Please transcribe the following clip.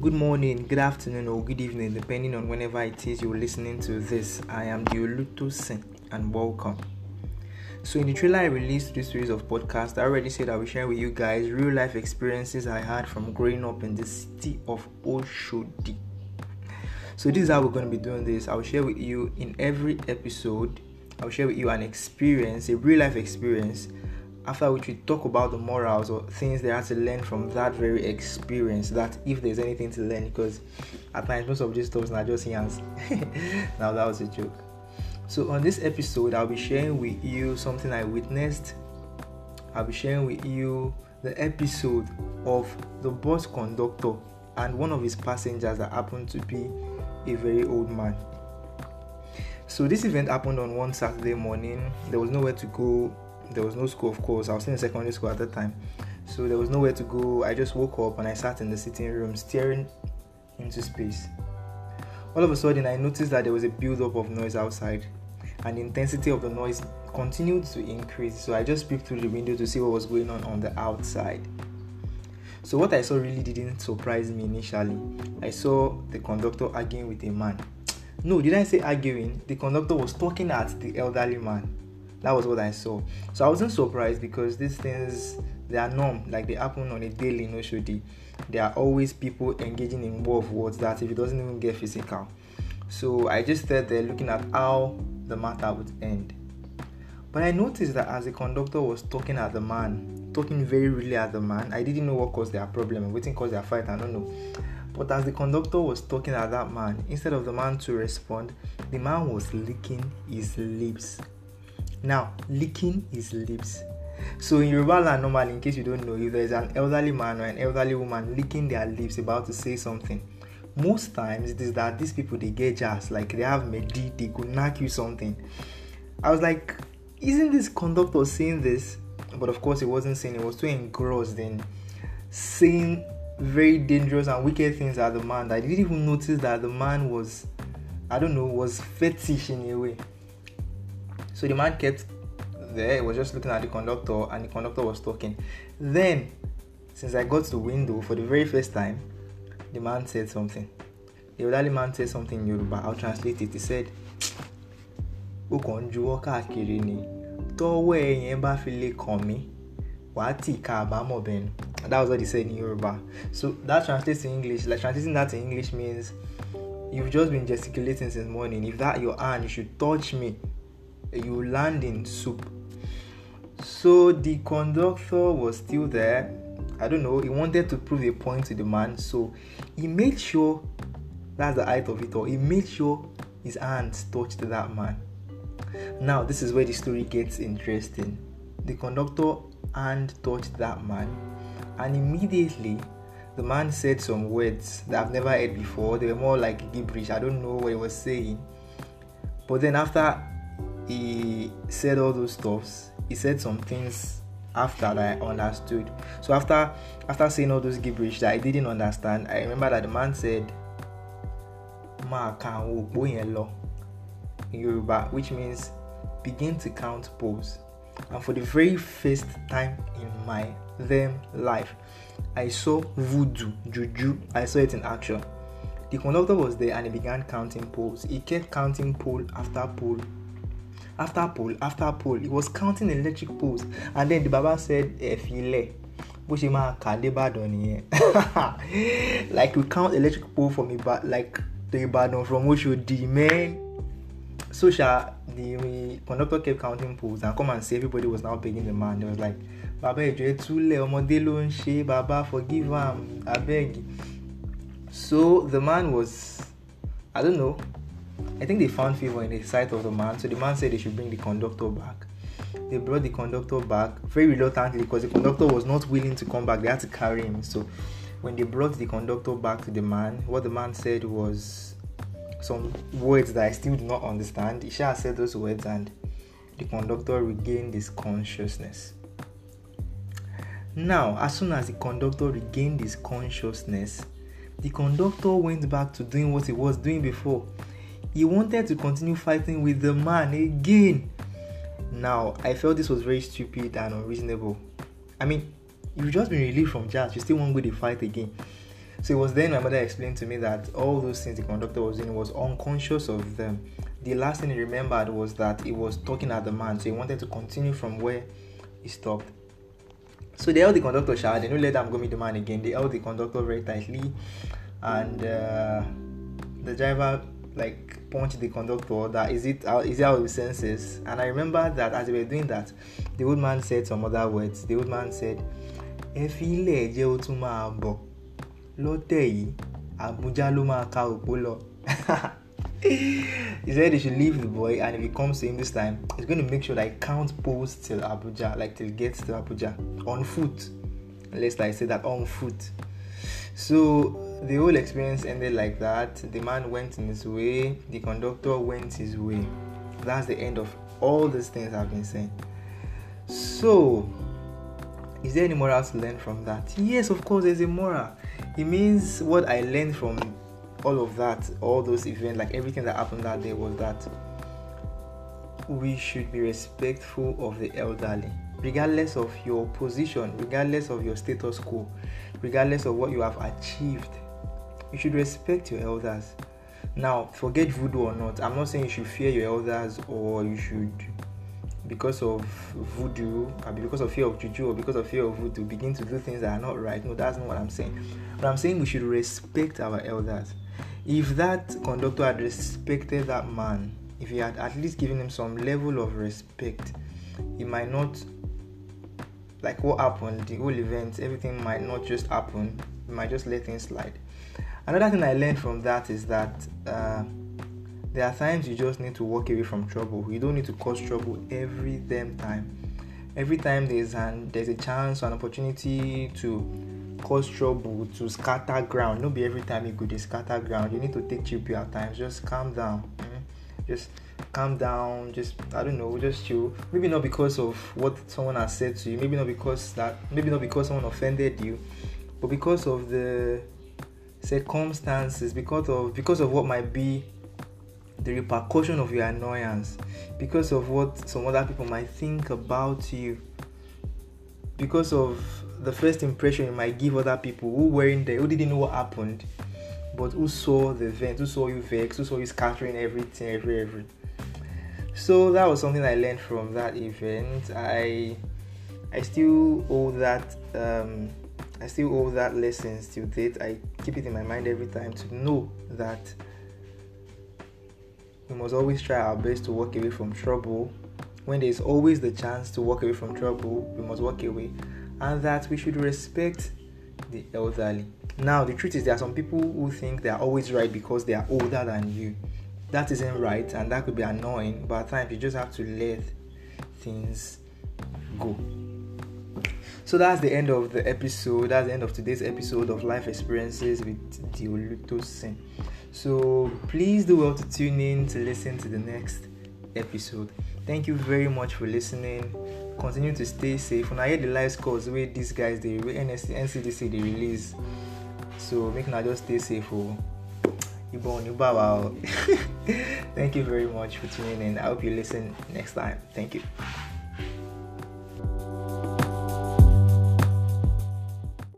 Good morning, good afternoon, or good evening, depending on whenever it is you're listening to this. I am Dioluto Sen, and welcome. So, in the trailer I released this series of podcasts, I already said I will share with you guys real life experiences I had from growing up in the city of Oshodi. So, this is how we're going to be doing this. I'll share with you in every episode, I'll share with you an experience, a real life experience after which we talk about the morals or things they had to learn from that very experience that if there's anything to learn because at times most of these stuff are just yans now that was a joke. So on this episode i'll be sharing with you something i witnessed. I'll be sharing with you the episode of the bus conductor and one of his passengers that happened to be a very old man. So this event happened on one saturday morning. There was nowhere to go there was no school, of course. I was in secondary school at that time, so there was nowhere to go. I just woke up and I sat in the sitting room, staring into space. All of a sudden, I noticed that there was a build-up of noise outside, and the intensity of the noise continued to increase. So I just peeped through the window to see what was going on on the outside. So what I saw really didn't surprise me initially. I saw the conductor arguing with a man. No, did I say arguing? The conductor was talking at the elderly man that was what I saw. So I wasn't surprised because these things they are norm, like they happen on a daily no Oshodi. There are always people engaging in war of words that if it doesn't even get physical. So I just started there looking at how the matter would end. But I noticed that as the conductor was talking at the man, talking very really at the man, I didn't know what caused their problem, what caused their fight, I don't know. But as the conductor was talking at that man, instead of the man to respond, the man was licking his lips now, licking his lips. So in Yoruba land, normally, in case you don't know, if there's an elderly man or an elderly woman licking their lips about to say something, most times it is that these people they get jazz, like they have medi, they could knock you something. I was like, isn't this conductor saying this? But of course, it wasn't saying. It was too engrossed in saying very dangerous and wicked things at the man. I didn't even notice that the man was, I don't know, was fetish in a way. So the man kept there, he was just looking at the conductor, and the conductor was talking. Then, since I got to the window for the very first time, the man said something. The elderly man said something in Yoruba. I'll translate it. He said, ó kàn káàkiri ni tọ́wọ́ ẹ̀yẹn bá fi lè kàn mí wàá tì ká àbámọ̀ bẹ́ẹ̀ that was what he said in Yoruba so that translates to English like translating that to English means you've just been gesticulating since morning if that your hand you should touch me you land in soup. So the conductor was still there. I don't know, he wanted to prove a point to the man, so he made sure that's the height of it all. He made sure his hands touched that man. Now, this is where the story gets interesting. The conductor hand touched that man, and immediately the man said some words that I've never heard before. They were more like gibberish. I don't know what he was saying. But then after he said all those stuffs. He said some things after that I understood. So after after saying all those gibberish that I didn't understand, I remember that the man said, in Yoruba, which means begin to count poles. And for the very first time in my them life, I saw voodoo, juju. I saw it in action. The conductor was there and he began counting poles. He kept counting pole after pole after pole after pole he was counting electric poles. And then the baba said ẹ filẹ̀ bó ṣe máa kà débàdàn nìyẹn. Like we count electric pole from Iba like to Ibadan from Oshodi man. So sha the conductor kept counting poles and come and see everybody was now begging the man. They was like baba ẹjọ ẹ túlẹ̀ ọmọdé ló ń ṣe baba forgive am abeg. So the man was i don't know I think they found favor in the sight of the man, so the man said they should bring the conductor back. They brought the conductor back very reluctantly because the conductor was not willing to come back. They had to carry him. So when they brought the conductor back to the man, what the man said was some words that I still do not understand. Isha said those words and the conductor regained his consciousness. Now, as soon as the conductor regained his consciousness, the conductor went back to doing what he was doing before he wanted to continue fighting with the man again. Now, I felt this was very stupid and unreasonable. I mean, you've just been relieved from jazz, you still want to go to fight again. So it was then my mother explained to me that all those things the conductor was doing was unconscious of them. The last thing he remembered was that he was talking at the man, so he wanted to continue from where he stopped. So they held the conductor sharp, they don't let them go meet the man again. They held the conductor very tightly, and uh, the driver like punch the conductor that is it out is it of senses. And I remember that as they were doing that, the old man said some other words. The old man said, ẹ fi ilé ẹ̀jẹ̀ ó tún máa bọ̀ lọ́tẹ̀ yìí Àbújá ló ka òpó lọ. he said he should leave the boy and if he comes to him this time, he's going to make sure that he counts posts till Abuja, like till he gets to Abuja on foot. Let's like say that on foot. So the whole experience ended like that. The man went in his way, the conductor went his way. That's the end of all these things I've been saying. So, is there any moral to learn from that? Yes, of course, there's a moral. It means what I learned from all of that, all those events, like everything that happened that day was that we should be respectful of the elderly, regardless of your position, regardless of your status quo, regardless of what you have achieved. You should respect your elders. Now, forget voodoo or not, I'm not saying you should fear your elders or you should, because of voodoo, or because of fear of juju or because of fear of voodoo, begin to do things that are not right. No, that's not what I'm saying. But I'm saying we should respect our elders. If that conductor had respected that man, if he had at least given him some level of respect, he might not like what happened, the whole event, everything might not just happen. He might just let things slide. Another thing I learned from that is that uh, there are times you just need to walk away from trouble. You don't need to cause trouble every damn time. Every time there's an there's a chance or an opportunity to cause trouble, to scatter ground. Not be every time you go to scatter ground. You need to take chill at times. Just calm down. Mm-hmm. Just calm down. Just I don't know. Just chill. Maybe not because of what someone has said to you. Maybe not because that. Maybe not because someone offended you, but because of the circumstances. Because of because of what might be the repercussion of your annoyance because of what some other people might think about you because of the first impression you might give other people who weren't there who didn't know what happened but who saw the event who saw you vex who saw you scattering everything every every so that was something i learned from that event i i still owe that um i still owe that lesson till date i keep it in my mind every time to know that we must always try our best to walk away from trouble. When there's always the chance to walk away from trouble, we must walk away. And that we should respect the elderly. Now, the truth is, there are some people who think they are always right because they are older than you. That isn't right, and that could be annoying, but at times you just have to let things go. So that's the end of the episode. That's the end of today's episode of Life Experiences with Diolutosin. So please do well to tune in to listen to the next episode. Thank you very much for listening. Continue to stay safe. When I hear the live scores where these guys they NCDC they release, so make now just stay safe. Oh, Thank you very much for tuning in. I hope you listen next time. Thank you.